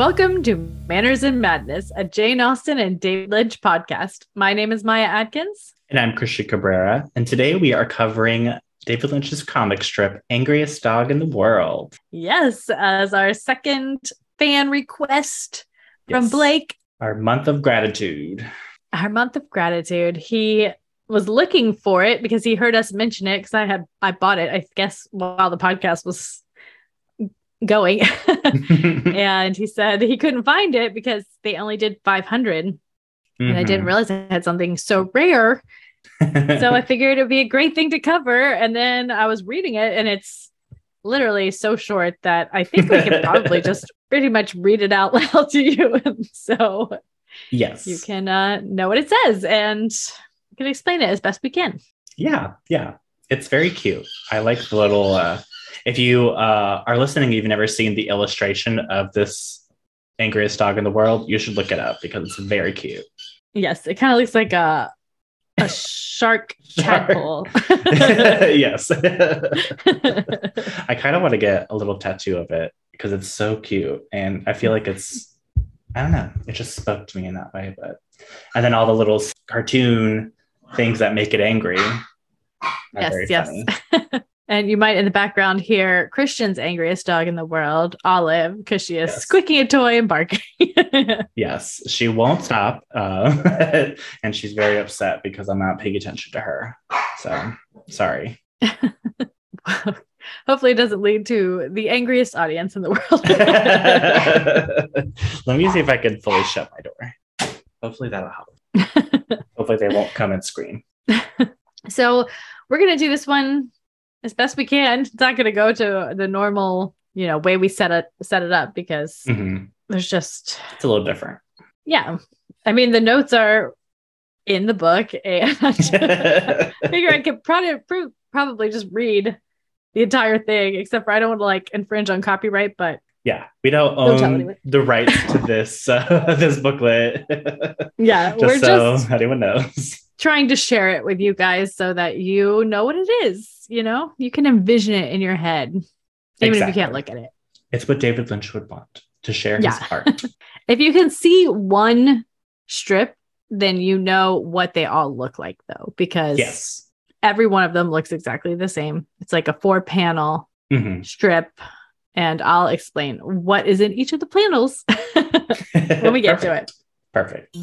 Welcome to Manners and Madness, a Jane Austen and David Lynch podcast. My name is Maya Atkins. And I'm Christian Cabrera. And today we are covering David Lynch's comic strip, Angriest Dog in the World. Yes, as our second fan request from Yes. Blake, Our month of gratitude. our month of gratitude. He was looking for it because he heard us mention it because I had I bought it, I guess, while the podcast was going. and he said he couldn't find it because they only did 500 and I didn't realize I had something so rare. So I figured it'd be a great thing to cover. And then I was reading it and it's literally so short that I think we can probably just pretty much read it out loud to you. so yes. you can uh, know what it says and we can explain it as best we can. Yeah, yeah. It's very cute. I like the little uh if you uh are listening, you've never seen the illustration of this angriest dog in the world, you should look it up because it's very cute. Yes, it kind of looks like a a shark Shark. tadpole. yes. I kind of want to get a little tattoo of it because it's so cute. And I feel like it's, I don't know, it just spoke to me in that way. But, and then all the little cartoon things that make it angry. yes, yes. And you might in the background hear Christian's angriest dog in the world, Olive, because she is Yes. squeaking a toy and barking. Yes, she won't stop. Uh, and she's very upset because I'm not paying attention to her. So sorry. Hopefully, it doesn't lead to the angriest audience in the world. Let me see if I can fully shut my door. Hopefully that'll help. Hopefully they won't come and scream. so, we're going to do this one as best we can. It's not going to go to the normal, you know, way we set it set it up because Mhm. there's just It's a little different. yeah. I mean, the notes are in the book, and I figure I could probably probably just read the entire thing, except for I don't want to like infringe on copyright, but yeah, we don't Don't own the rights to this uh, this booklet. yeah, just we're so just anyone knows. Trying to share it with you guys so that you know what it is. You know, you can envision it in your head, even if you can't look at it. It's what David Lynch would want to share Yeah. his art. If you can see one strip, then you know what they all look like, though, because yes. every one of them looks exactly the same. It's like a four panel Mhm. strip. And I'll explain what is in each of the panels when we get to it. Perfect.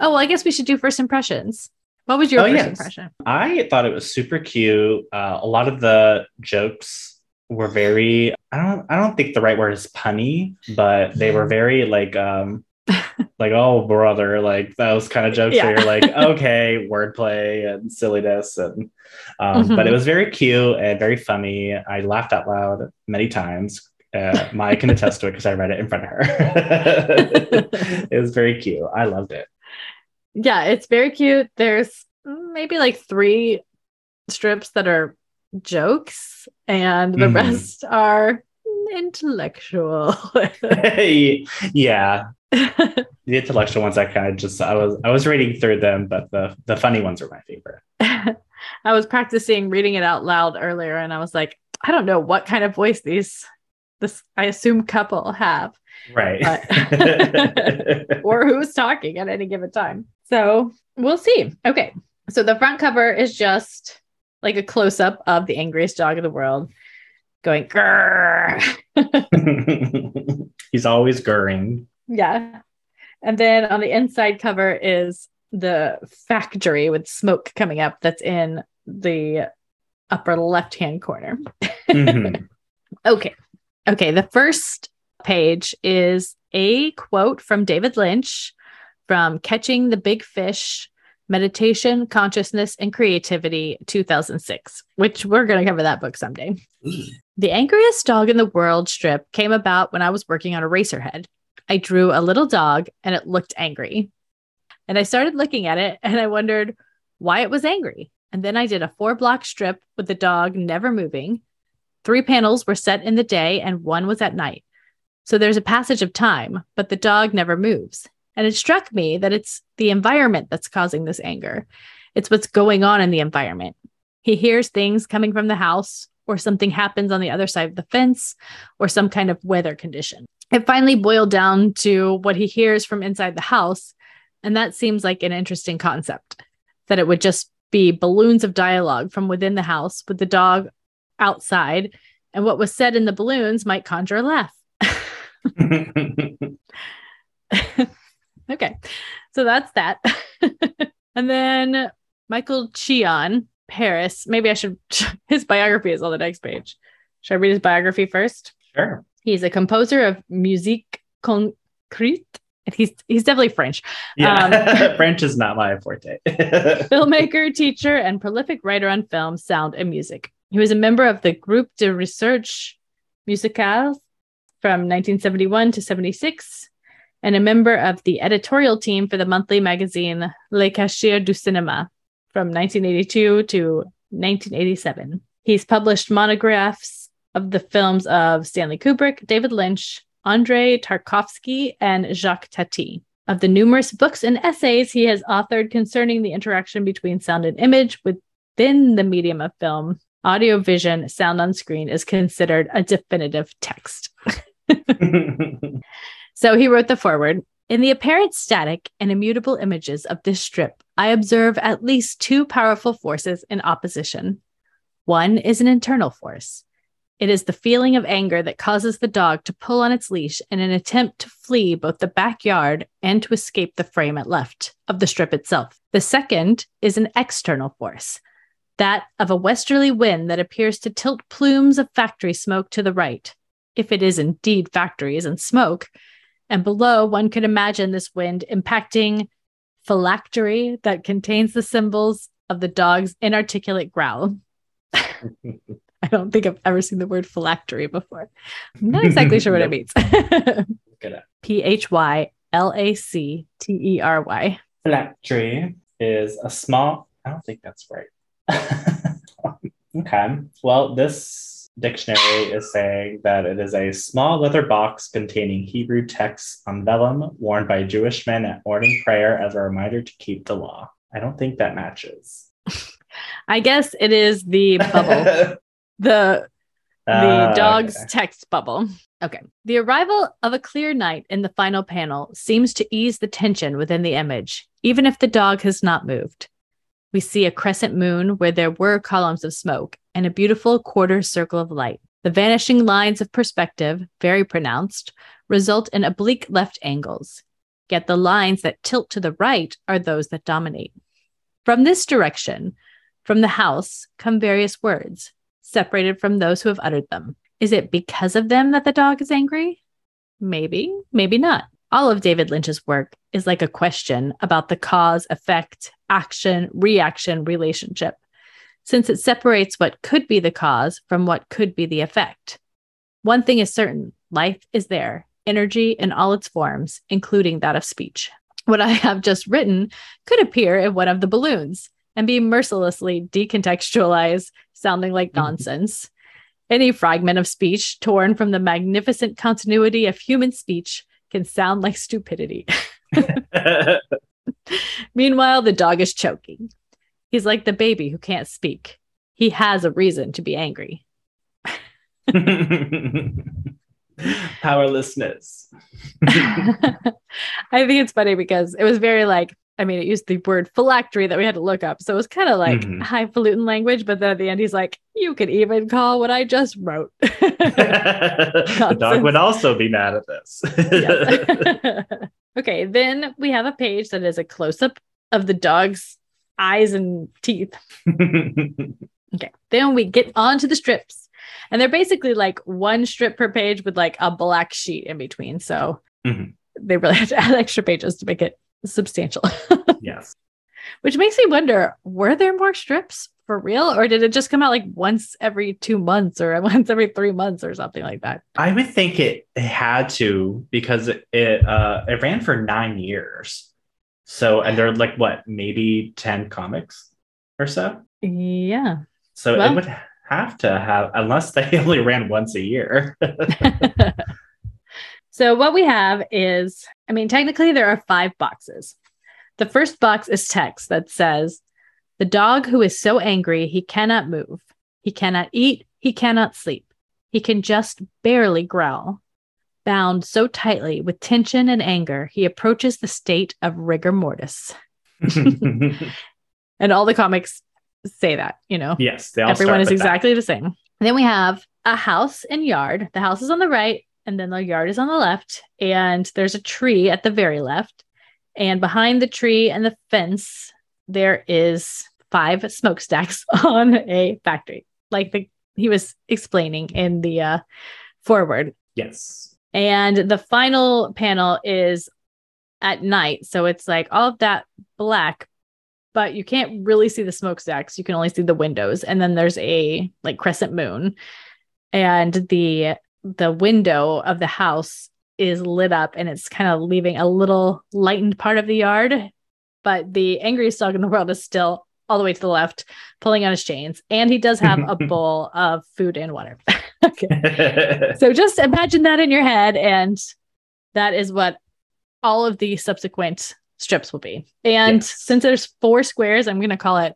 Oh, well, I guess we should do first impressions. What was your Oh, first yes. impression? I thought it was super cute. Uh, a lot of the jokes were very I don't I don't think the right word is punny, but they were very like um like oh brother, like those kind of jokes Yeah. where you're like, okay, wordplay and silliness and um, but it was very cute and very funny. I laughed out loud many times. Uh, Maya can attest to it because I read it in front of her. it was very cute. I loved it. Yeah, it's very cute. There's maybe like three strips that are jokes, and the Mhm. rest are intellectual. yeah, the intellectual ones I kind of just I was I was reading through them, but the the funny ones are my favorite. I was practicing reading it out loud earlier, and I was like, I don't know what kind of voice these this I assume couple have, Right. or who's talking at any given time. So we'll see. Okay, so the front cover is just like a close up of the angriest dog in the world, going grrr. He's always gurring. Yeah. And then on the inside cover is the factory with smoke coming up that's in the upper left hand corner. Mhm. Okay. Okay. The first page is a quote from David Lynch from Catching the Big Fish Meditation, Consciousness, and Creativity 2006, which we're going to cover that book someday. The angriest dog in the world strip came about when I was working on a Eraserhead. I drew a little dog and it looked angry. And I started looking at it and I wondered why it was angry. And then I did a four block strip with the dog never moving. Three panels were set in the day and one was at night. So there's a passage of time, but the dog never moves. And it struck me that it's the environment that's causing this anger. It's what's going on in the environment. He hears things coming from the house, or something happens on the other side of the fence, or some kind of weather condition. It finally boiled down to what he hears from inside the house. And that seems like an interesting concept that it would just be balloons of dialogue from within the house with the dog outside. And what was said in the balloons might conjure a laugh. okay. So that's that. and then Michael Chion, Paris. Maybe I should, his biography is on the next page. Should I read his biography first? Sure. He's a composer of musique concrète. He's he's definitely French. Yeah, um, French is not my forte. filmmaker, teacher, and prolific writer on film, sound, and music. He was a member of the Groupe de Recherche Musicale from 1971 to 76 and a member of the editorial team for the monthly magazine Le Cahiers du Cinéma from 1982 to 1987. He's published monographs of the films of Stanley Kubrick, David Lynch, Andrei Tarkovsky, and Jacques Tati. Of the numerous books and essays he has authored concerning the interaction between sound and image within the medium of film, audio vision, sound on screen is considered a definitive text. so he wrote the foreword. In the apparent static and immutable images of this strip, I observe at least two powerful forces in opposition. One is an internal force. It is the feeling of anger that causes the dog to pull on its leash in an attempt to flee both the backyard and to escape the frame at left of the strip itself. The second is an external force, that of a westerly wind that appears to tilt plumes of factory smoke to the right, if it is indeed factories and smoke. And below, one could imagine this wind impacting phylactery that contains the symbols of the dog's inarticulate growl. I don't think I've ever seen the word phylactery before. I'm not exactly sure what it means. P H Y L A C T E R Y. Phylactery is a small, I don't think that's right. okay. Well, this dictionary is saying that it is a small leather box containing Hebrew texts on vellum worn by Jewish men at morning prayer as a reminder to keep the law. I don't think that matches. I guess it is the bubble. the the uh, dog's okay. text bubble. Okay. The arrival of a clear night in the final panel seems to ease the tension within the image, even if the dog has not moved. We see a crescent moon where there were columns of smoke and a beautiful quarter circle of light. The vanishing lines of perspective, very pronounced, result in oblique left angles. Yet the lines that tilt to the right are those that dominate. From this direction, from the house, come various words, separated from those who have uttered them. Is it because of them that the dog is angry? Maybe, maybe not. All of David Lynch's work is like a question about the cause, effect, action, reaction relationship, since it separates what could be the cause from what could be the effect. One thing is certain life is there, energy in all its forms, including that of speech. What I have just written could appear in one of the balloons and be mercilessly decontextualized, sounding like mm-hmm. nonsense. Any fragment of speech torn from the magnificent continuity of human speech can sound like stupidity. Meanwhile, the dog is choking. He's like the baby who can't speak. He has a reason to be angry. Powerlessness. I think it's funny because it was very like I mean, it used the word phylactery that we had to look up. So it was kind of like mm-hmm. highfalutin language. But then at the end, he's like, you could even call what I just wrote. the dog would also be mad at this. okay. Then we have a page that is a close up of the dog's eyes and teeth. okay. Then we get onto the strips. And they're basically like one strip per page with like a black sheet in between. So mm-hmm. they really have to add extra pages to make it substantial. yes. Which makes me wonder were there more strips for real or did it just come out like once every two months or once every three months or something like that? I would think it, had to because it it, uh, it ran for nine years. So, and they're like what, maybe 10 comics or so? Yeah. So well, it would have to have, unless they only ran once a year. So what we have is, I mean, technically there are five boxes. The first box is text that says, The dog who is so angry he cannot move, he cannot eat, he cannot sleep. He can just barely growl. Bound so tightly with tension and anger, he approaches the state of rigor mortis. And all the comics say that, you know. yes, they all Everyone is with that. exactly the same. Then we have a house and yard. The house is on the right, and then the yard is on the left. And there's a tree at the very left. And behind the tree and the fence, there is five smokestacks on a factory, like the he was explaining in the uh, forward. Yes. And the final panel is at night. So it's like all of that black, but you can't really see the smokestacks. You can only see the windows. And then there's a like crescent moon. And the the window of the house is lit up and it's kind of leaving a little lightened part of the yard. But the angriest dog in the world is still all the way to the left, pulling on his chains. And he does have a bowl of food and water. okay. So just imagine that in your head, and that is what all of the subsequent strips will be. And Yes. since there's four squares, I'm going to call it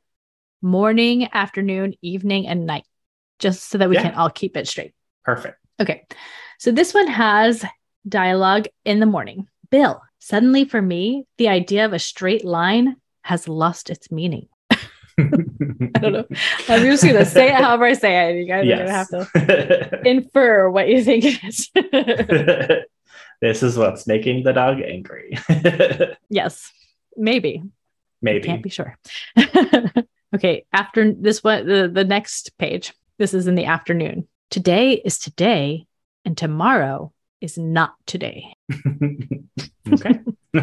morning, afternoon, evening, and night, just so that we Yeah. can all keep it straight. Perfect. Okay. So this one has dialogue in the morning. Bill, suddenly for me, the idea of a straight line has lost its meaning. I don't know. I'm just going to say it however I say it. You guys are going to have to infer what you think it is. this is what's making the dog angry. yes, maybe. Maybe. Can't be sure. okay, after this one, the, the next page, this is in the afternoon. Today is today, and tomorrow is not today. okay.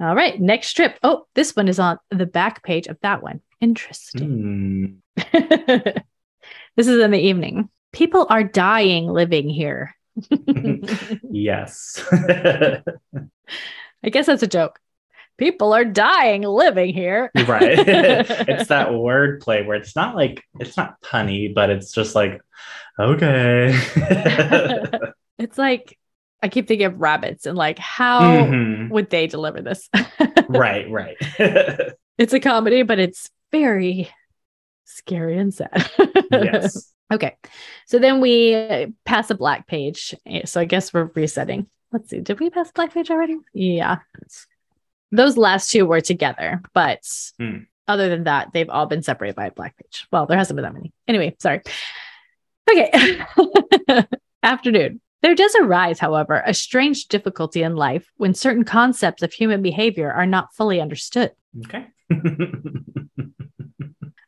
All right, next strip. Oh, this one is on the back page of that one. Interesting. Hmm. this is in the evening. People are dying living here. yes. I guess that's a joke. People are dying living here. right. it's that word play where it's not like it's not punny, but it's just like, okay. it's like I keep thinking of rabbits and like how Mhm. would they deliver this? Right, right. it's a comedy, but it's very scary and sad. yes. Okay. So then we pass a black page. So I guess we're resetting. Let's see. Did we pass black page already? Yeah. Those last two were together, but Hmm. other than that, they've all been separated by a black page. Well, there hasn't been that many. Anyway, sorry. Okay. Afternoon. There does arise, however, a strange difficulty in life when certain concepts of human behavior are not fully understood. Okay.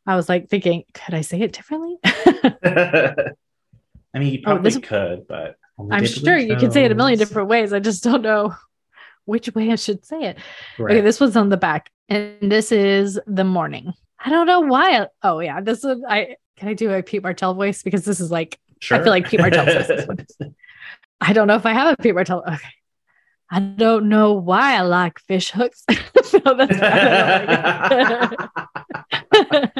I was like thinking, could I say it differently? I mean, you Oh, probably this- could, but I'm sure you could say it a million different ways. I just don't know which way I should say it. Right. Okay, this one's on the back, and this is the morning. I don't know why. I- oh yeah, this one. I can I do a Pete Martell voice because this is like sure. feel like Pete Martell says this one. I don't know if I have a Pete Martell. Okay, I don't know why I like fish hooks. no, I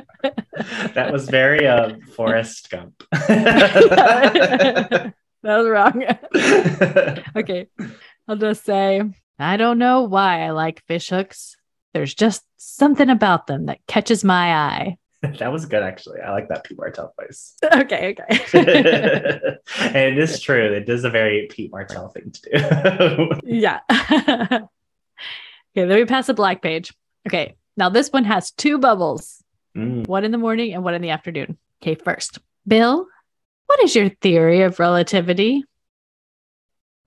that was very uh, Forrest Gump. that was wrong. okay, I'll just say I don't know why I like fish hooks. There's just something about them that catches my eye. that was good, actually. I like that Pete Martell voice. Okay, okay. and it is true. It is a very Pete Martell thing to do. yeah. okay, then we pass a black page. Okay, now this one has two bubbles Mm. one in the morning and one in the afternoon. Okay, first, Bill, what is your theory of relativity?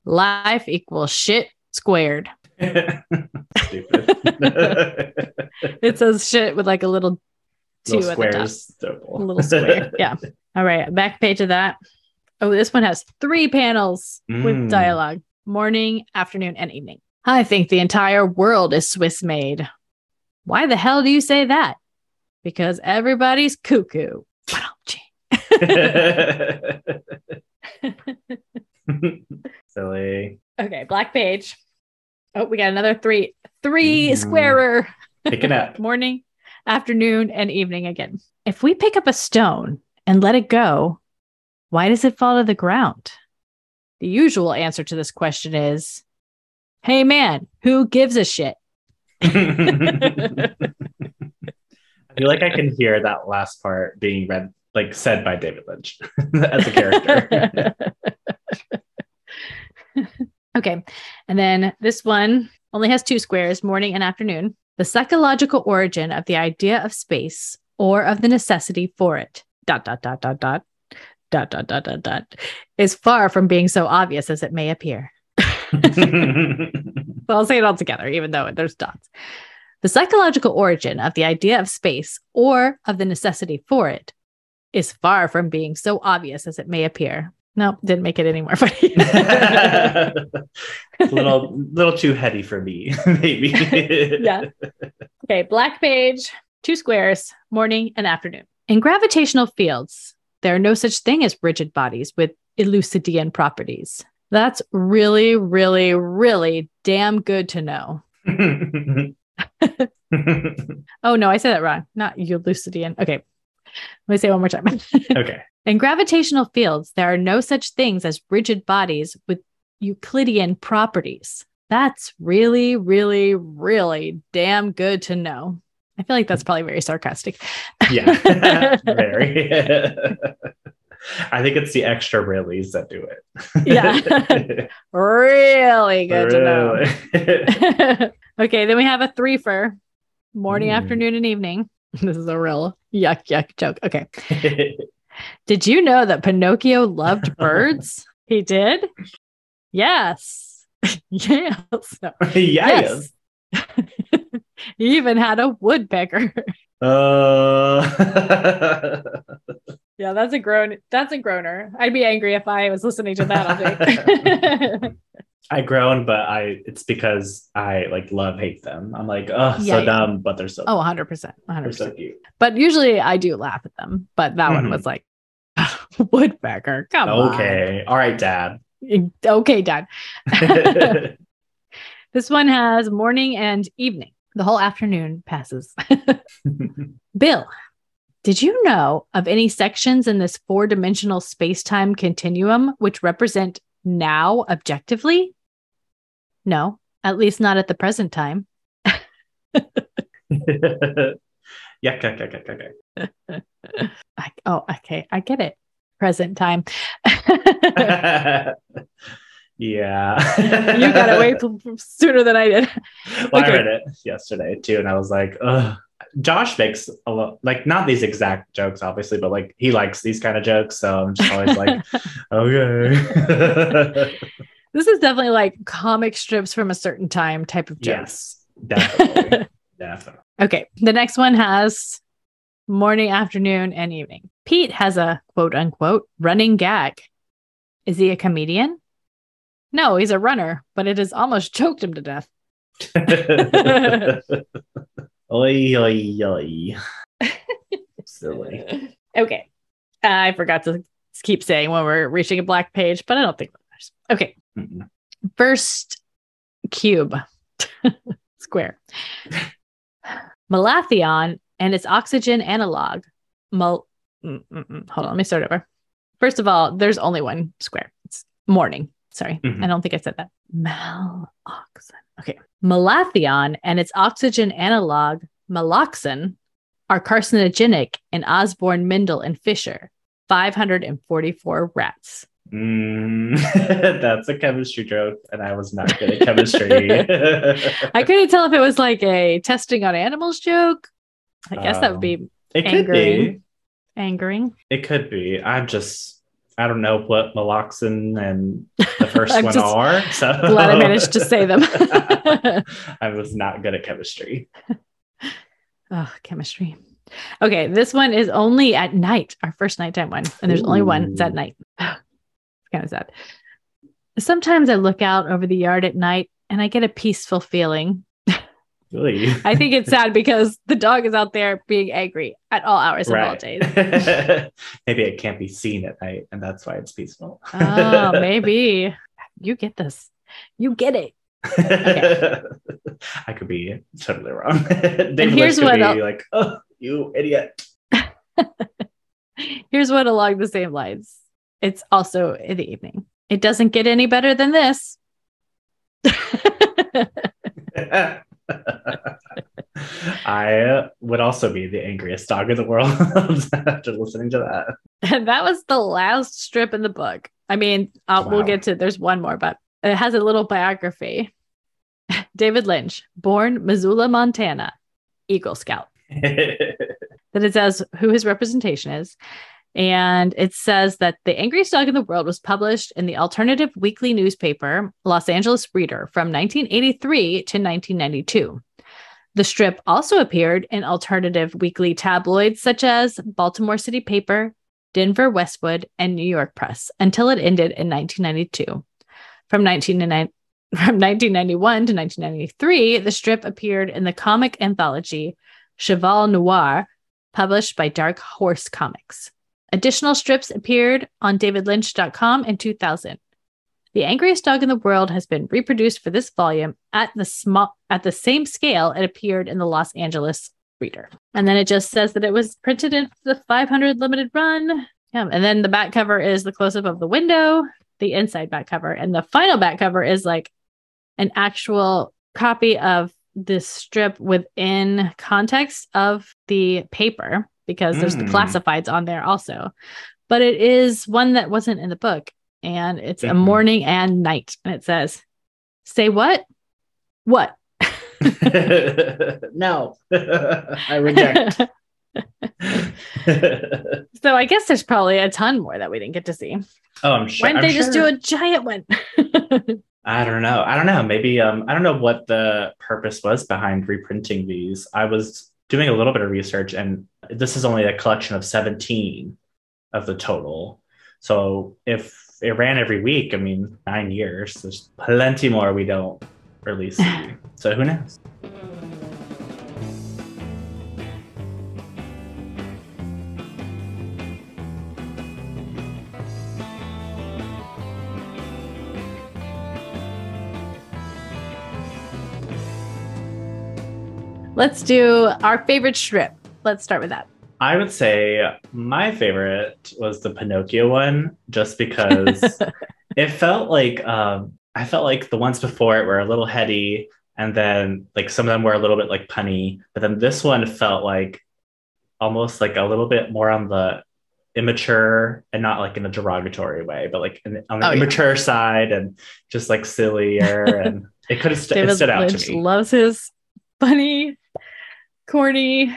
Life equals shit squared. Stupid. It says shit with like a little two Little at the top. squares. Little square. yeah. All right. Back page of that. Oh, this one has three panels with Mm. dialogue morning, afternoon, and evening. I think the entire world is Swiss made. Why the hell do you say that? Because everybody's cuckoo. Silly. okay. Black page. Oh, we got another three, three Mm. squarer. Pick it up. morning, afternoon, and evening again. If we pick up a stone and let it go, why does it fall to the ground? The usual answer to this question is Hey man, who gives a shit? I feel like I can hear that last part being read, like said by David Lynch as a character. Okay. And then this one only has two squares, morning and afternoon. The psychological origin of the idea of space or of the necessity for it. Dot dot dot dot dot dot dot dot dot dot is far from being so obvious as it may appear. well, I'll say it all together, even though there's dots. The psychological origin of the idea of space or of the necessity for it is far from being so obvious as it may appear. No, didn't make it any more funny. a little, little too heady for me, maybe. yeah. Okay, black page, two squares, morning and afternoon. In gravitational fields, there are no such thing as rigid bodies with Euclidean properties. That's really, really, really damn good to know. oh no, I said that wrong. Not Euclidean. Okay. Let me say one more time. okay. In gravitational fields, there are no such things as rigid bodies with Euclidean properties. That's really, really, really damn good to know. I feel like that's probably very sarcastic. yeah, very. I think it's the extra reallys that do it. yeah. really good really. to know. okay, then we have a three for morning, mm. afternoon, and evening. This is a real yuck, yuck joke. Okay. Did you know that Pinocchio loved birds? he did? Yes. yes. No. yes. yes. he even had a woodpecker. Uh Yeah, that's a groan. That's a groaner. I'd be angry if I was listening to that all day. I groan, but I it's because I like love hate them. I'm like, oh, yeah, so yeah. dumb, but they're so oh, 100 percent, 100 percent. But usually I do laugh at them. But that mm-hmm. one was like woodpecker. Come okay. on. Okay, all right, Dad. Okay, Dad. this one has morning and evening. The whole afternoon passes. Bill, did you know of any sections in this four dimensional space time continuum which represent now objectively? No, at least not at the present time. yeah, okay, okay, okay, okay. I, oh, okay. I get it. Present time. yeah. you got away way sooner than I did. Well, okay. I read it yesterday too, and I was like, ugh. Josh makes a lot, like not these exact jokes, obviously, but like he likes these kind of jokes. So I'm just always like, okay. This is definitely like comic strips from a certain time type of jokes. Yes, definitely. definitely. Okay. The next one has morning, afternoon, and evening. Pete has a quote unquote running gag. Is he a comedian? No, he's a runner, but it has almost choked him to death. Oi, oi, oi. Silly. Okay. Uh, I forgot to keep saying when we're reaching a black page, but I don't think that matters. Okay. Mm-mm. First cube, square. Malathion and its oxygen analog. Mal- hold on, let me start over. First of all, there's only one square. It's morning. Sorry, mm-hmm. I don't think I said that. Maloxin. Okay. Malathion and its oxygen analog, maloxin, are carcinogenic in Osborne, Mendel, and Fischer, 544 rats. Mm, that's a chemistry joke, and I was not good at chemistry. I couldn't tell if it was like a testing on animals joke. I guess um, that would be um, it angering. could be angering. It could be. I'm just I don't know what Maloxin and the first one are. So glad I managed to say them. I was not good at chemistry. Oh, chemistry. Okay, this one is only at night, our first nighttime one. And there's Ooh. only one. It's at night. Kind of sad. Sometimes I look out over the yard at night and I get a peaceful feeling. Really? I think it's sad because the dog is out there being angry at all hours right. of all days. maybe it can't be seen at night, and that's why it's peaceful. oh, maybe. You get this. You get it. Okay. I could be totally wrong. David here's what be like, oh, you idiot. here's what along the same lines. It's also in the evening. It doesn't get any better than this. I would also be the angriest dog in the world after listening to that. And that was the last strip in the book. I mean, uh, we'll get to there's one more, but it has a little biography. David Lynch, born Missoula, Montana, Eagle Scout. That it says who his representation is. And it says that The Angriest Dog in the World was published in the alternative weekly newspaper, Los Angeles Reader, from 1983 to 1992. The strip also appeared in alternative weekly tabloids such as Baltimore City Paper, Denver Westword, and New York Press until it ended in 1992. From 1999 from 1991 to 1993, the strip appeared in the comic anthology Cheval Noir, published by Dark Horse Comics. Additional strips appeared on davidlynch.com in 2000. The Angriest Dog in the World has been reproduced for this volume at the small at the same scale it appeared in the Los Angeles Reader. And then it just says that it was printed in the 500 limited run. Yeah, and then the back cover is the close up of the window, the inside back cover, and the final back cover is like an actual copy of this strip within context of the paper because there's the Mm. classifieds on there also. But it is one that wasn't in the book and it's a Mhm. morning and night and it says say what? What? no, I reject. so I guess there's probably a ton more that we didn't get to see. oh, I'm sure. Why didn't I'm they just do a giant one? I don't know. I don't know. Maybe um, I don't know what the purpose was behind reprinting these. I was doing a little bit of research, and this is only a collection of 17 of the total. So if it ran every week, I mean, nine years, there's plenty more we don't release. so who knows? Mm. Let's do our favorite strip. Let's start with that. I would say my favorite was the Pinocchio one, just because it felt like um, I felt like the ones before it were a little heady, and then like some of them were a little bit like punny, but then this one felt like almost like a little bit more on the immature and not like in a derogatory way, but like in, on the Oh, yeah. immature side and just like sillier, and it could have st- stood out Lynch to me. loves his funny, corny,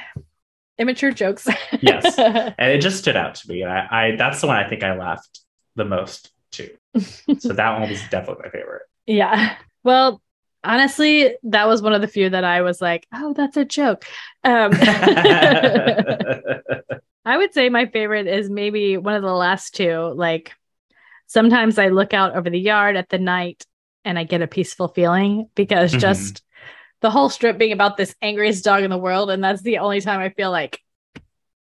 immature jokes. Yes. and it just stood out to me. And I, I that's the one I think I laughed the most too. so that one was definitely my favorite. yeah. Well, honestly, that was one of the few that I was like, oh, that's a joke. Um, I would say my favorite is maybe one of the last two. Like sometimes I look out over the yard at the night and I get a peaceful feeling because Mhm. just the whole strip being about this angriest dog in the world. And that's the only time I feel like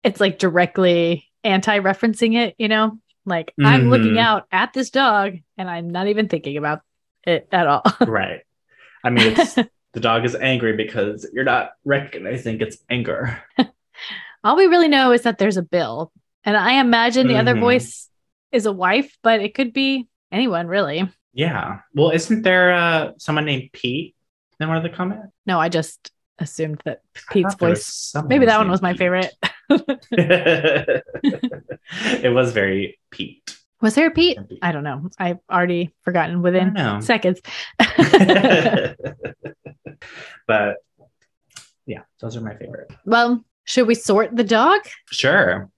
it's like directly anti referencing it, you know? Like I'm looking out at this dog and I'm not even thinking about it at all. right. I mean, it's the dog is angry because you're not recognizing its anger. all we really know is that there's a bill. And I imagine the other Mhm. voice is a wife, but it could be anyone really. Yeah. Well, isn't there uh, someone named Pete one of the comments? No, I just assumed that Pete's thought there was voice. Maybe that one was my Pete. favorite. it was very Pete. Was there a Pete? I don't know. I've already forgotten within seconds. but yeah, those are my favorite. well, should we sort the dog? Sure.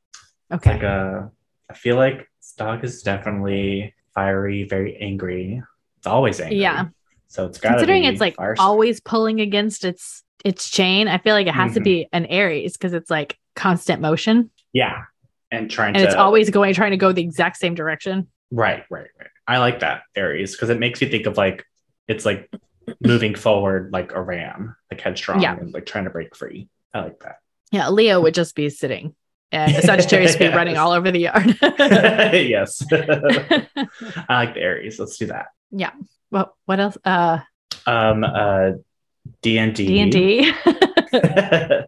Okay. Like uh I feel like this dog is definitely fiery, very angry. It's always angry. Yeah. So it's got Considering be it's like always pulling against its its chain, I feel like it has to Mhm. be an Aries because it's like constant motion Yeah. And trying and to it's always going trying to go the exact same direction. right, right, right. I like that Aries because it makes you think of like it's like moving forward like a ram, like headstrong Yeah. and like trying to break free. I like that. Yeah, Leo would just be sitting and Sagittarius would be running all over the yard. yes. I like the Aries. Let's do that. What what else? Uh Um uh D and D D and D.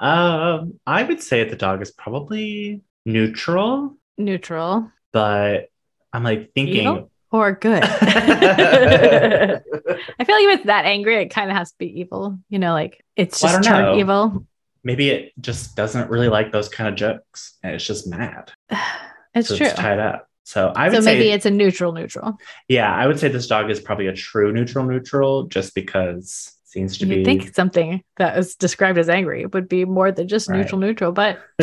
um, I would say the dog is probably neutral, Neutral. but I'm like thinking, Evil? or good. I feel like if it's that angry, it kind of has to be evil. You know, like it's just don't turned evil. Maybe it just doesn't really like those kind of jokes and it's just mad. It's so true. it's tied up. So I would so say maybe it's a neutral neutral. yeah, I would say this dog is probably a true neutral neutral just because it seems to You'd be think something that is described as angry would be more than just Right. neutral neutral, but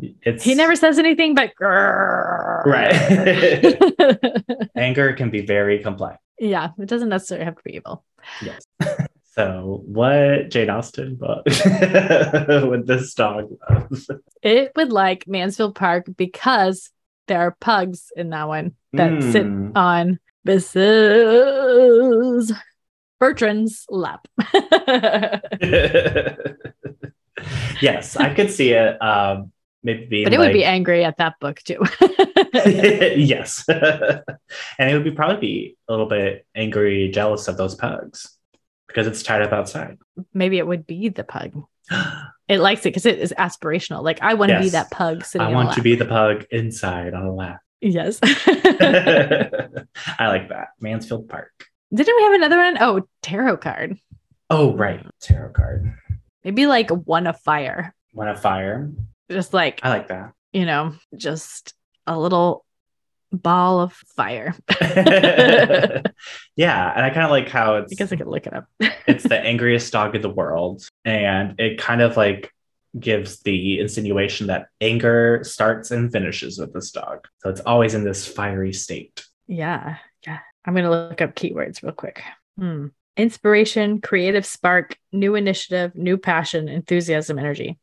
it's he never says anything but "Grrr." right. Anger can be very complex. yeah, it doesn't necessarily have to be evil. Yes. So what Jane Austen book would this dog love? It would like Mansfield Park because there are pugs in that one that sit Mm. on Mrs. Bertram's lap. yes, I could see it. Um, maybe being but it would be angry at that book too. yes, and it would be probably be a little bit angry, jealous of those pugs because it's tied up outside. Maybe it would be the pug. It likes it because it is aspirational. Like I want to be that pug sitting. I want to be the pug inside on a lap. Yes. I like that Mansfield Park. Didn't we have another one? Oh, tarot card. Oh right, tarot card. Maybe like one of fire. One of fire. Just like, I like that. you know, just a little ball of fire. yeah, and I kind of like how I it's guess I could look it up. it's the angriest dog in the world, and it kind of like gives the insinuation that anger starts and finishes with this dog. So it's always in this fiery state. Yeah. Yeah. I'm going to look up keywords real quick. Hmm. Inspiration, creative spark, new initiative, new passion, enthusiasm, energy.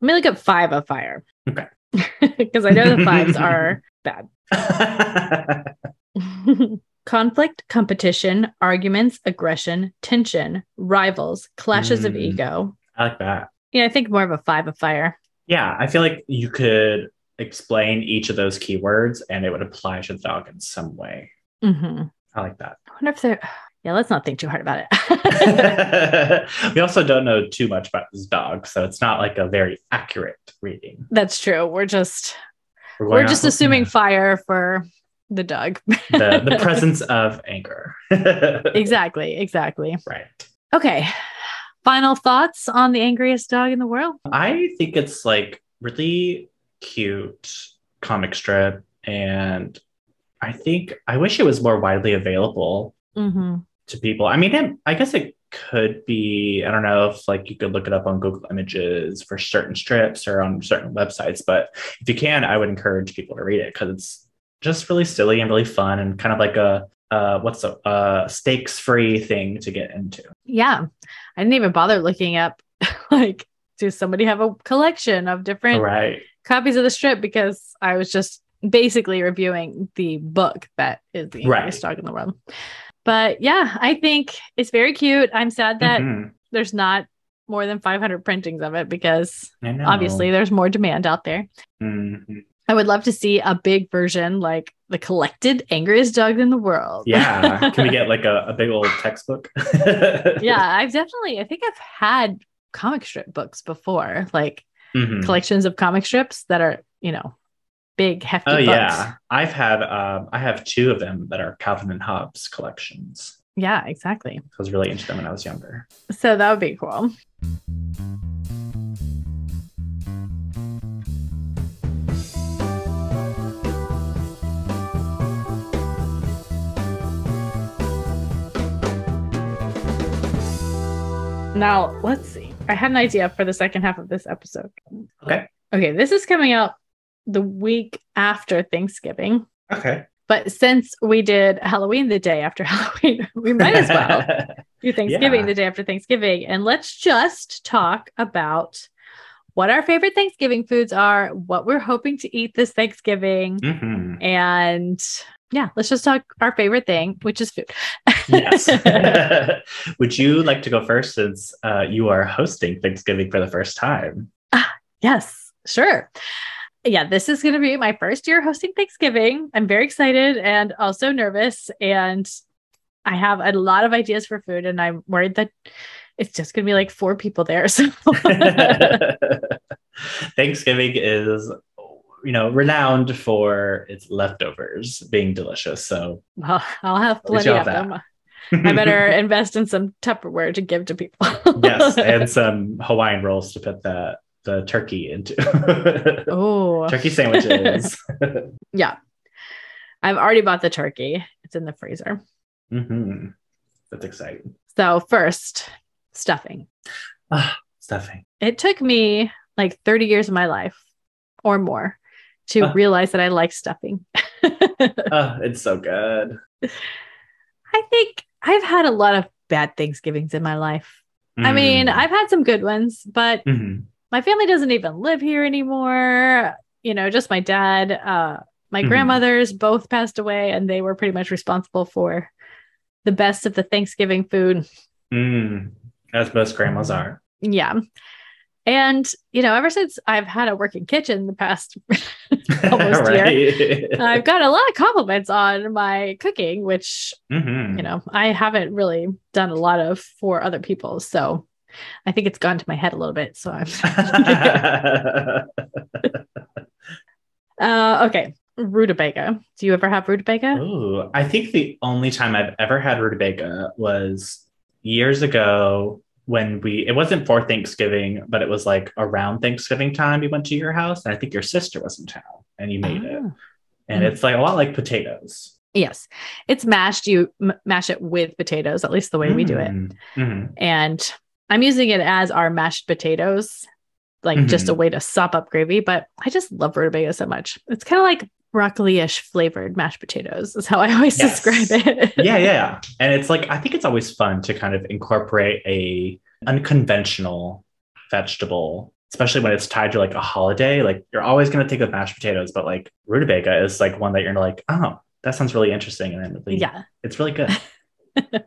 Let me look up five of fire. Okay. Because I know the fives are bad. Conflict, competition, arguments, aggression, tension, rivals, clashes of Mm. ego. I like that. Yeah, I think more of a five of fire. Yeah, I feel like you could explain each of those keywords and it would apply to the dog in some way. hmm I like that. I wonder if they're. Yeah, let's not think too hard about it. we also don't know too much about this dog, so it's not like a very accurate reading. That's true. We're just we're just assuming fire for the dog. the, the presence of anger. exactly, exactly. Right. Okay. Final thoughts on the angriest dog in the world? I think it's like really cute comic strip, and I think I wish it was more widely available Mm-hmm. to people. I mean, it, I guess it could be. I don't know if like you could look it up on Google Images for certain strips or on certain websites, but if you can, I would encourage people to read it because it's just really silly and really fun and kind of like a uh, what's a uh, stakes free thing to get into. Yeah. I didn't even bother looking up like does somebody have a collection of different Right. copies of the strip because I was just basically reviewing the book that is the Right. dog in the world. But yeah, I think it's very cute. I'm sad that Mhm. there's not more than 500 printings of it because obviously there's more demand out there. Mhm. I would love to see a big version like the collected angriest dog in the world. Yeah. Can we get like a, a big old textbook? yeah, I've definitely, I think I've had comic strip books before, like Mhm. collections of comic strips that are, you know, big, hefty Oh books. yeah, I've had um, I have two of them that are Calvin and Hobbes collections. Yeah, exactly. I was really into them when I was younger. So that would be cool. Now, let's see. I had an idea for the second half of this episode. Okay. Okay, this is coming out the week after Thanksgiving. Okay. But since we did Halloween the day after Halloween, we might as well do Thanksgiving Yeah. the day after Thanksgiving. And let's just talk about what our favorite Thanksgiving foods are, what we're hoping to eat this Thanksgiving. Mhm. And yeah, let's just talk our favorite thing, which is food. Yes. Would you like to go first since uh, you are hosting Thanksgiving for the first time? yes, sure. Yeah, this is going to be my first year hosting Thanksgiving. I'm very excited and also nervous. And I have a lot of ideas for food, and I'm worried that it's just going to be like four people there. So Thanksgiving is you know, renowned for its leftovers being delicious. So Well, I'll have plenty of them. I better invest in some Tupperware to give to people. yes, and some Hawaiian rolls to put the the turkey into. oh, turkey sandwiches. yeah. I've already bought the turkey. It's in the freezer. hmm That's exciting. So first, stuffing. Ah, stuffing. It took me like 30 years of my life or more to Ah. realize that I like stuffing. Oh, it's so good. I think I've had a lot of bad Thanksgivings in my life. I Mm. mean, I've had some good ones, but Mhm. My family doesn't even live here anymore. You know, just my dad. Uh, my Mhm. grandmothers both passed away, and they were pretty much responsible for the best of the Thanksgiving food. Mm. as most grandmas are. Yeah. And, you know, ever since I've had a working kitchen the past almost year. I've got a lot of compliments on my cooking, which, Mhm. you know, I haven't really done a lot of for other people. So I think it's gone to my head a little bit. So I'm uh okay. Rutabaga. Do you ever have rutabaga? Ooh, I think the only time I've ever had rutabaga was years ago when we it wasn't for Thanksgiving, but it was like around Thanksgiving time we went to your house, and I think your sister was in town and you made it. Ah. And Mhm. it's like a lot like potatoes. Yes. It's mashed. You m- mash it with potatoes, at least the way we do it. Mm. Mhm. and I'm using it as our mashed potatoes, like just a mm-hmm. way to sop up gravy. But I just love rutabaga so much. It's kind of like broccoli-ish flavored mashed potatoes. Is how I always Yes. describe it. yeah, yeah. And it's like I think it's always fun to kind of incorporate a unconventional vegetable, especially when it's tied to like a holiday. Like you're always gonna think of mashed potatoes, but like rutabaga is like one that you're like, oh, that sounds really interesting. And then really, yeah. it's really good.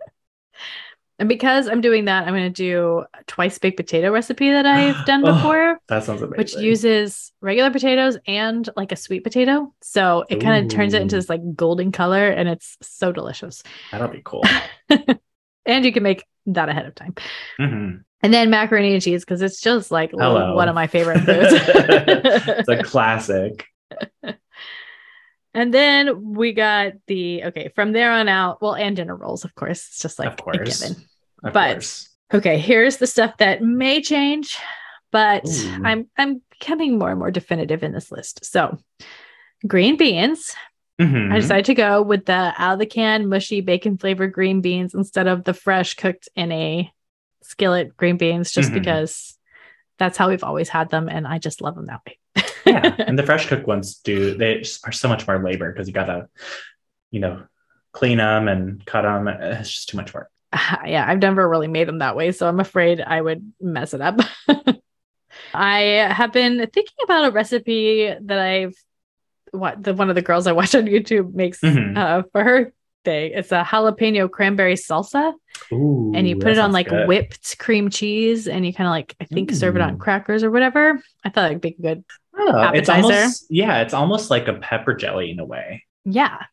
And because I'm doing that, I'm going to do a twice baked potato recipe that I've done Oh, before, That sounds amazing. which uses regular potatoes and like a sweet potato. So it kind of turns it into this like golden color and it's so delicious. That'll be cool. And you can make that ahead of time. Mhm. And then macaroni and cheese because it's just like Hello. one of my favorite foods. it's a classic. and then we got the okay from there on out. Well, and dinner rolls, of course. It's just like Of a course. given. Of But- course. Okay, here's the stuff that may change, but Ooh. I'm I'm becoming more and more definitive in this list. So, green beans. Mhm. I decided to go with the out of the can mushy bacon flavored green beans instead of the fresh cooked in a skillet green beans, just Mhm. because that's how we've always had them, and I just love them that way. Yeah and the fresh cooked ones do they are so much more labor because you gotta you know clean them and cut them it's just too much work yeah, I've never really made them that way, so I'm afraid I would mess it up. I have been thinking about a recipe that I've what the one of the girls I watch on YouTube makes Mhm. uh, for her thing. It's a jalapeno cranberry salsa, Ooh, and you put it on like good. whipped cream cheese, and you kind of like I think serve it on crackers or whatever. I thought it'd be good. Oh, it's almost yeah it's almost like a pepper jelly in a way Yeah,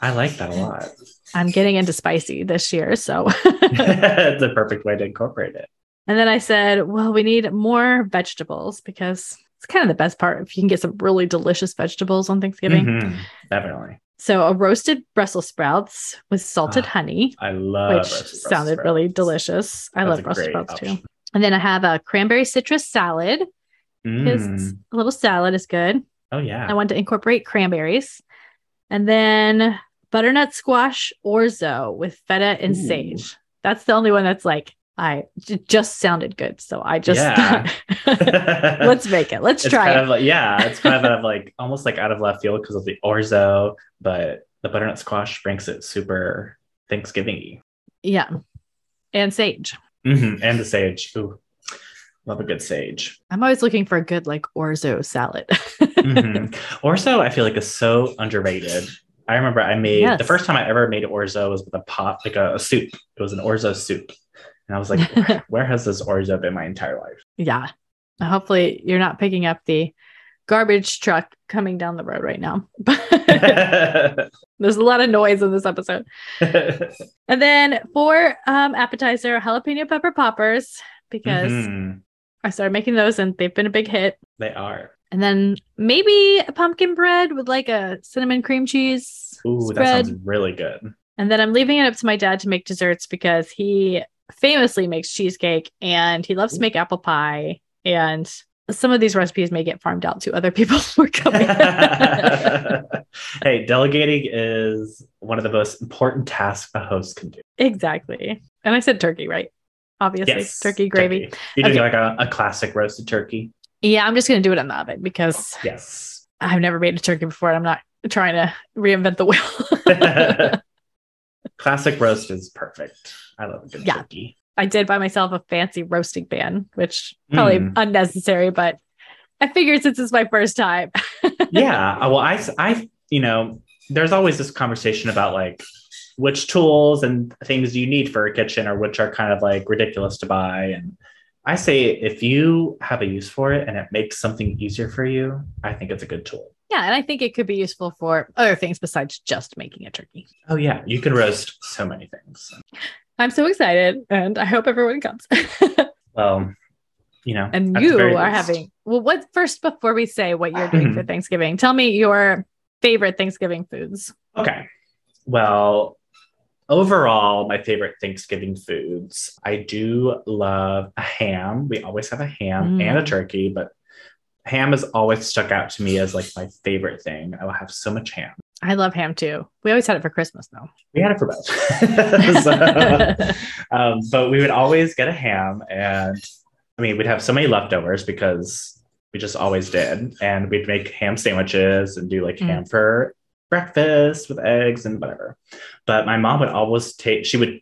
i like that a lot I'm getting into spicy this year, so. it's a perfect way to incorporate it And then I said, well, we need more vegetables because it's kind of the best part if you can get some really delicious vegetables on Thanksgiving. Mhm, definitely So a roasted Brussels sprouts with salted Ah, honey, i love which sounded really delicious. I That's love Brussels sprouts option. too. And then I have a cranberry citrus salad Mm. a little salad is good. oh yeah I want to incorporate cranberries. And then butternut squash orzo with feta and Ooh. sage. That's the only one that's like I just sounded good. So I just Yeah. let's make it. Let's it's try kind it. of like yeah it's kind of out of like almost like out of left field because of the orzo but the butternut squash brings it super thanksgiving yeah. And sage. hmm and the sage Ooh, love a good sage I'm always looking for a good like orzo salad. hmm orzo i feel like is so underrated i remember i made Yes. the first time i ever made orzo was with a pot like a, a soup it was an orzo soup and i was like where has this orzo been my entire life yeah. Hopefully you're not picking up the garbage truck coming down the road right now. There's a lot of noise in this episode. And then for um, appetizer, jalapeno pepper poppers because Mhm. I started making those and they've been a big hit. they are And then maybe a pumpkin bread with like a cinnamon cream cheese Ooh, spread. that sounds really good. And then I'm leaving it up to my dad to make desserts because he famously makes cheesecake and he loves to make apple pie. And some of these recipes may get farmed out to other people who are coming. hey, delegating is one of the most important tasks a host can do. exactly. And I said turkey, right? Obviously, turkey gravy. turkey. You're doing Okay. like a, a classic roasted turkey. Yeah, I'm just going to do it in the oven because Yes. I've never made a turkey before. And I'm not trying to reinvent the wheel. classic roast is perfect. I love a good Yeah. turkey. I did buy myself a fancy roasting pan, which probably Mm. unnecessary, but I figured since it's my first time. yeah. uh, Well, I, I, you know, there's always this conversation about like which tools and things you need for a kitchen or which are kind of like ridiculous to buy. And I say if you have a use for it and it makes something easier for you, I think it's a good tool. yeah, and I think it could be useful for other things besides just making a turkey. Oh, yeah. You can roast so many things. I'm so excited and I hope everyone comes. Well, you know, and you are least. having, well, what first, before we say what you're doing for Thanksgiving, tell me your favorite Thanksgiving foods. Okay. Well, overall, my favorite Thanksgiving foods, I do love a ham. We always have a ham Mm. and a turkey, but ham has always stuck out to me as like my favorite thing. I will have so much ham. I love ham too. We always had it for Christmas though. We had it for both. So, um, but we would always get a ham and I mean, we'd have so many leftovers because we just always did. And we'd make ham sandwiches and do like Mm. ham for breakfast with eggs and whatever. But my mom would always take, she would,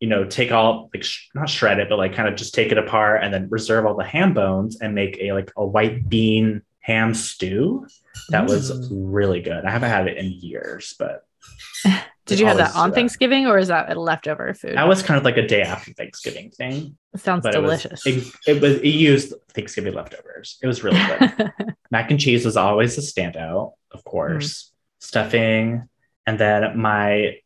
you know, take all like sh- not shred it, but like kind of just take it apart and then reserve all the ham bones and make a like a white bean ham stew. That was Mm. really good. I haven't had it in years, but Did you have that on do Thanksgiving or is that a leftover food? That was kind of like a day after Thanksgiving thing. it sounds but delicious. It was, it, it was it used Thanksgiving leftovers. It was really good. Mac and cheese was always a standout, of course. Stuffing, and then my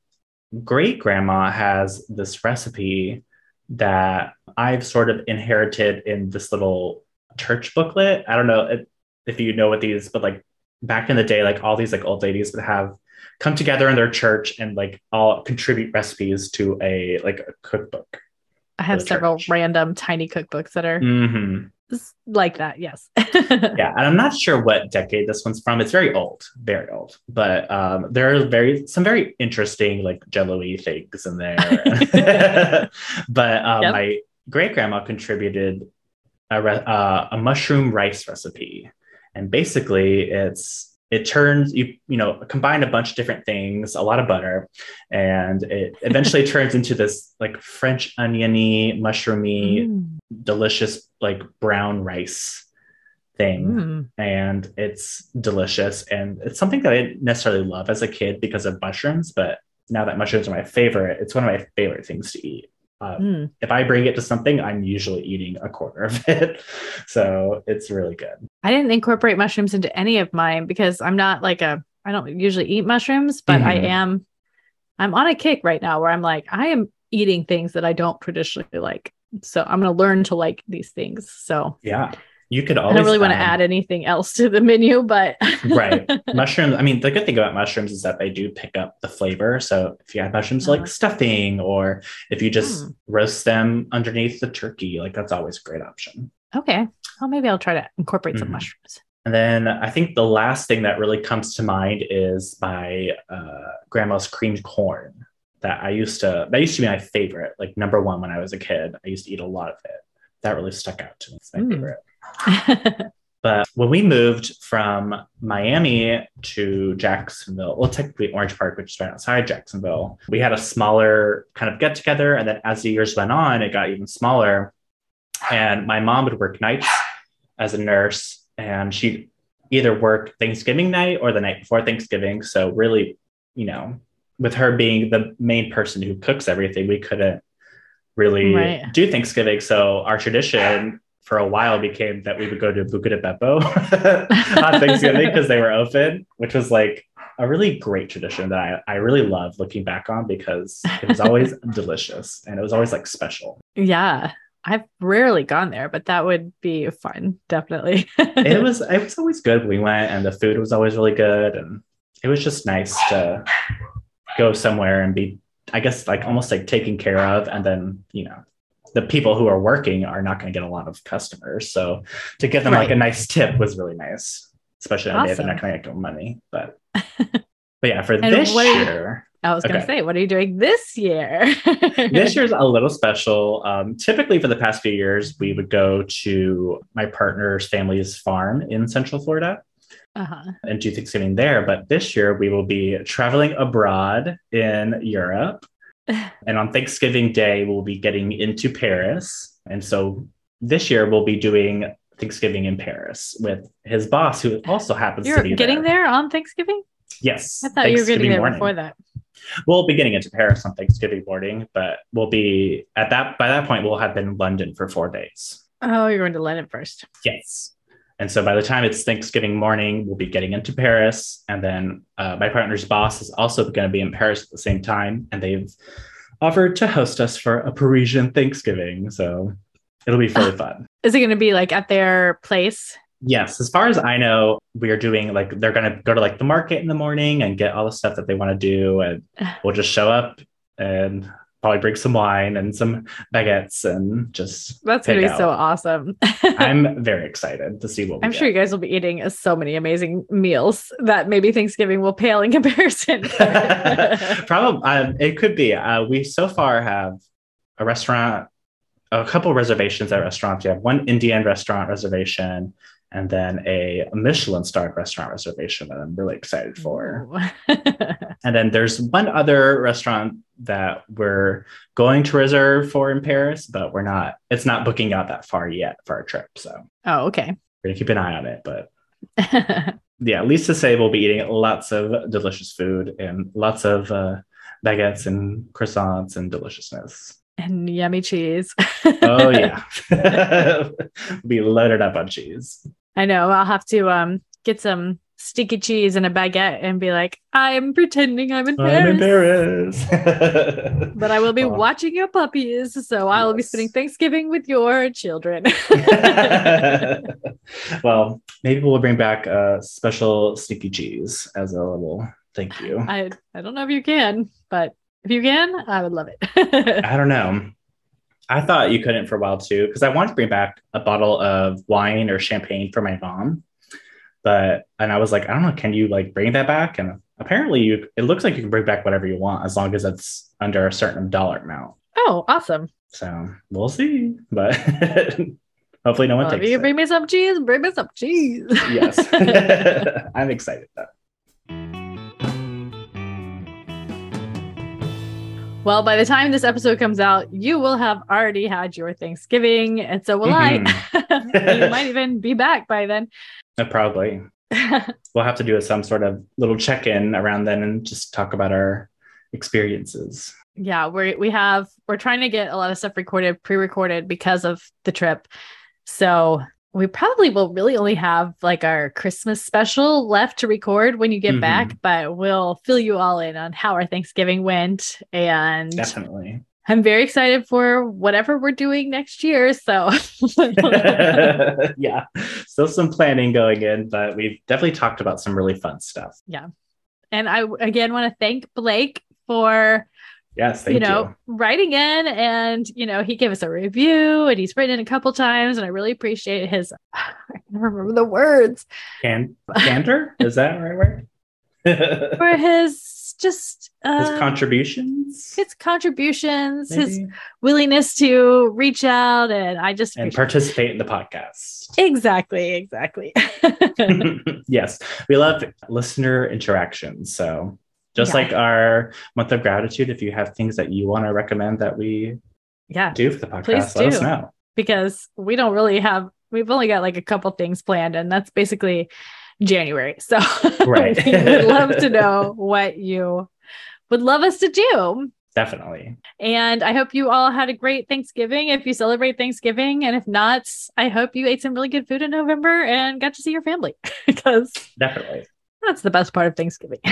great grandma has this recipe that I've sort of inherited in this little church booklet. I don't know if, you know what these, but like back in the day, like all these like old ladies would have come together in their church and like all contribute recipes to a like a cookbook. I have several church. random tiny cookbooks that are hmm s- like that. Yes. Yeah, and I'm not sure what decade this one's from. It's very old, very old. But um, there are very some very interesting like jello-y things in there. but um, Yep. my great grandma contributed a, re- uh, a mushroom rice recipe, and basically it's it turns you you know combine a bunch of different things, a lot of butter, and it eventually turns into this like French oniony, mushroomy, Mm. delicious like brown rice thing Mm. and it's delicious and it's something that i didn't necessarily love as a kid because of mushrooms but now that mushrooms are my favorite it's one of my favorite things to eat um, Mm. if i bring it to something i'm usually eating a quarter of it so it's really good I didn't incorporate mushrooms into any of mine because I'm not like a I don't usually eat mushrooms, but I Mhm. am I'm on a kick right now where I'm like I am eating things that I don't traditionally like. So I'm going to learn to like these things. So yeah you could I don't really want to add anything else to the menu, but right mushrooms i mean the good thing about mushrooms is that they do pick up the flavor so if you add mushrooms Uh-huh. like stuffing or if you just Hmm. roast them underneath the turkey like that's always a great option okay. Well, maybe I'll try to incorporate some Mhm. mushrooms. And then I think the last thing that really comes to mind is my uh, grandma's creamed corn that I used to, that used to be my favorite, like number one when I was a kid. I used to eat a lot of it. That really stuck out to me. It's my Mm. favorite. But when we moved from Miami to Jacksonville, well, technically Orange Park, which is right outside Jacksonville, we had a smaller kind of get together. And then as the years went on, it got even smaller. And my mom would work nights as a nurse, and she'd either work Thanksgiving night or the night before Thanksgiving. So, really, you know, with her being the main person who cooks everything, we couldn't really Right. do Thanksgiving. So, our tradition for a while became that we would go to Buca di Beppo on Thanksgiving because they were open, which was like a really great tradition that I, I really love looking back on because it was always delicious and it was always like special. yeah. I've rarely gone there, but that would be fun, definitely. it was it was always good. We went and the food was always really good and it was just nice to go somewhere and be I guess like almost like taken care of and then, you know, the people who are working are not going to get a lot of customers. So to give them right. like a nice tip was really nice, especially on awesome. a day they're not going to get money. But but yeah, for this year, I was going to say, what are you doing this year? this year's a little special. Um, typically, for the past few years, we would go to my partner's family's farm in Central Florida uh-huh. and do Thanksgiving there. But this year, we will be traveling abroad in Europe. and on Thanksgiving Day, we'll be getting into Paris. And so this year, we'll be doing Thanksgiving in Paris with his boss, who also happens You're to be getting there. there on Thanksgiving. Yes, I thought you were getting there morning. before that. We'll be getting into Paris on Thanksgiving morning, but we'll be at that by that point we'll have been in London for four days. Oh, you're going to London first. Yes. And so by the time it's Thanksgiving morning, we'll be getting into Paris. And then uh, my partner's boss is also going to be in Paris at the same time. And they've offered to host us for a Parisian Thanksgiving. So it'll be really fun. Is it going to be like at their place? Yes, as far as I know, we are doing like they're gonna go to like the market in the morning and get all the stuff that they want to do, and we'll just show up and probably bring some wine and some baguettes and just that's gonna be out. so awesome. I'm very excited to see what I'm get. sure you guys will be eating so many amazing meals that maybe Thanksgiving will pale in comparison. probably um, it could be. Uh, we so far have a restaurant, a couple reservations at restaurants. You have one Indian restaurant reservation and then a Michelin starred restaurant reservation that I'm really excited for. and then there's one other restaurant that we're going to reserve for in Paris, but we're not, it's not booking out that far yet for our trip. So, oh, okay. We're gonna keep an eye on it. But yeah, at least to say we'll be eating lots of delicious food and lots of uh, baguettes and croissants and deliciousness and yummy cheese. oh yeah, be loaded up on cheese. I know. I'll have to um get some sticky cheese and a baguette and be like, I'm pretending I'm in Paris. I'm in Paris. but I will be oh. watching your puppies. So I will be spending Thanksgiving with your children. well, maybe we'll bring back a special sticky cheese as a little thank you. I, I don't know if you can, but if you can, I would love it. I don't know. I thought you couldn't for a while too, because I wanted to bring back a bottle of wine or champagne for my mom. But and I was like, I don't know, can you like bring that back? And apparently you it looks like you can bring back whatever you want as long as it's under a certain dollar amount. Oh, awesome. So we'll see. But hopefully no one well, takes you it. bring me some cheese, bring me some cheese. yes. I'm excited though. Well, by the time this episode comes out, you will have already had your Thanksgiving, and so will mm-hmm. I. you might even be back by then. Uh, probably. we'll have to do some sort of little check-in around then and just talk about our experiences. Yeah, we we have we're trying to get a lot of stuff recorded, pre-recorded because of the trip. So we probably will really only have like our Christmas special left to record when you get mm-hmm. back, but we'll fill you all in on how our Thanksgiving went. And definitely. I'm very excited for whatever we're doing next year. So, yeah, still some planning going in, but we've definitely talked about some really fun stuff. Yeah. And I again want to thank Blake for Yes, you know, you. writing in and you know, he gave us a review and he's written in a couple times and I really appreciate his I can't remember the words. Can canter? Is that right word? for his just uh, his contributions. His contributions, Maybe? his willingness to reach out and I just and participate in the podcast. Exactly, exactly. yes. We love listener interactions. So just yeah. like our month of gratitude if you have things that you want to recommend that we yeah. do for the podcast Please let do. us know. Because we don't really have we've only got like a couple things planned and that's basically january. So right. we would love to know what you would love us to do. Definitely. And i hope you all had a great thanksgiving if you celebrate thanksgiving. And if not i hope you ate some really good food in november and got to see your family. Because definitely that's the best part of Thanksgiving.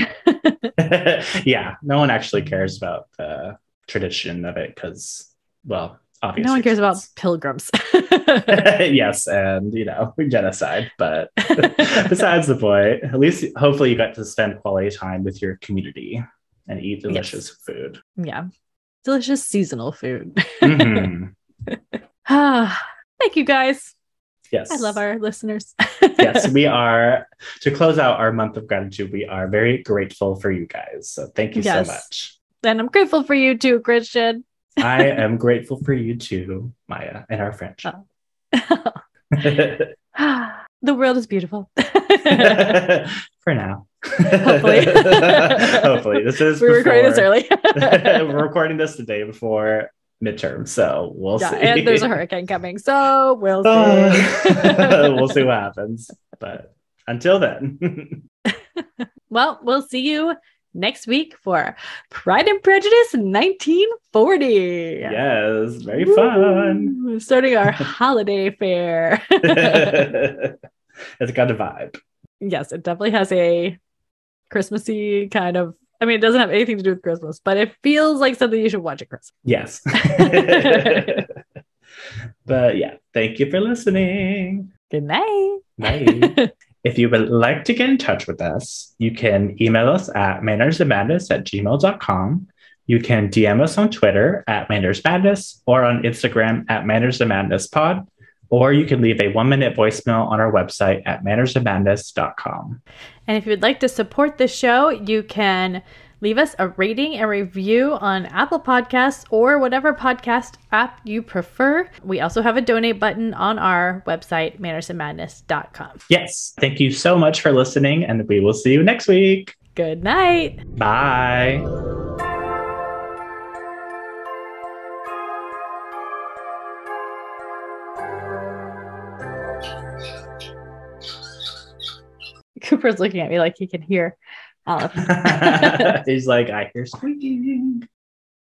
yeah, no one actually cares about the tradition of it because, well, obvious. no one cares about pilgrims. yes, and you know, genocide. But besides the point, at least hopefully you got to spend quality time with your community and eat delicious food. yeah. Delicious seasonal food. Mhm. Ah, Thank you guys. Yes. I love our listeners. yes, we are to close out our month of gratitude. We are very grateful for you guys. So thank you Yes. so much. and I'm grateful for you too, Christian. I am grateful for you too, Maya, and our friendship. Oh. the world is beautiful. for now. Hopefully. Hopefully. This is We're recording this early. We're recording this the day before midterm, so we'll yeah, see. and there's a hurricane coming, so we'll see. Uh, we'll see what happens. But until then, well, we'll see you next week for Pride and Prejudice 1940. yes, very fun. Woo! Starting our holiday fare. it's got a vibe. yes, it definitely has a Christmassy kind of. I mean, it doesn't have anything to do with Christmas, but it feels like something you should watch at Christmas. Yes. but yeah, thank you for listening. Good night. Bye. if you would like to get in touch with us, you can email us at mannersandmadness at gmail.com. You can DM us on Twitter at mannersmadness or on Instagram at mannersandmadnesspod. Or you can leave a one minute voicemail on our website at mannersandmadness.com. And if you'd like to support the show, you can leave us a rating and review on Apple Podcasts or whatever podcast app you prefer. We also have a donate button on our website, mannersandmadness.com. Yes, thank you so much for listening, and we will see you next week. Good night. Bye. Cooper's looking at me like he can hear. He's like, I hear squeaking.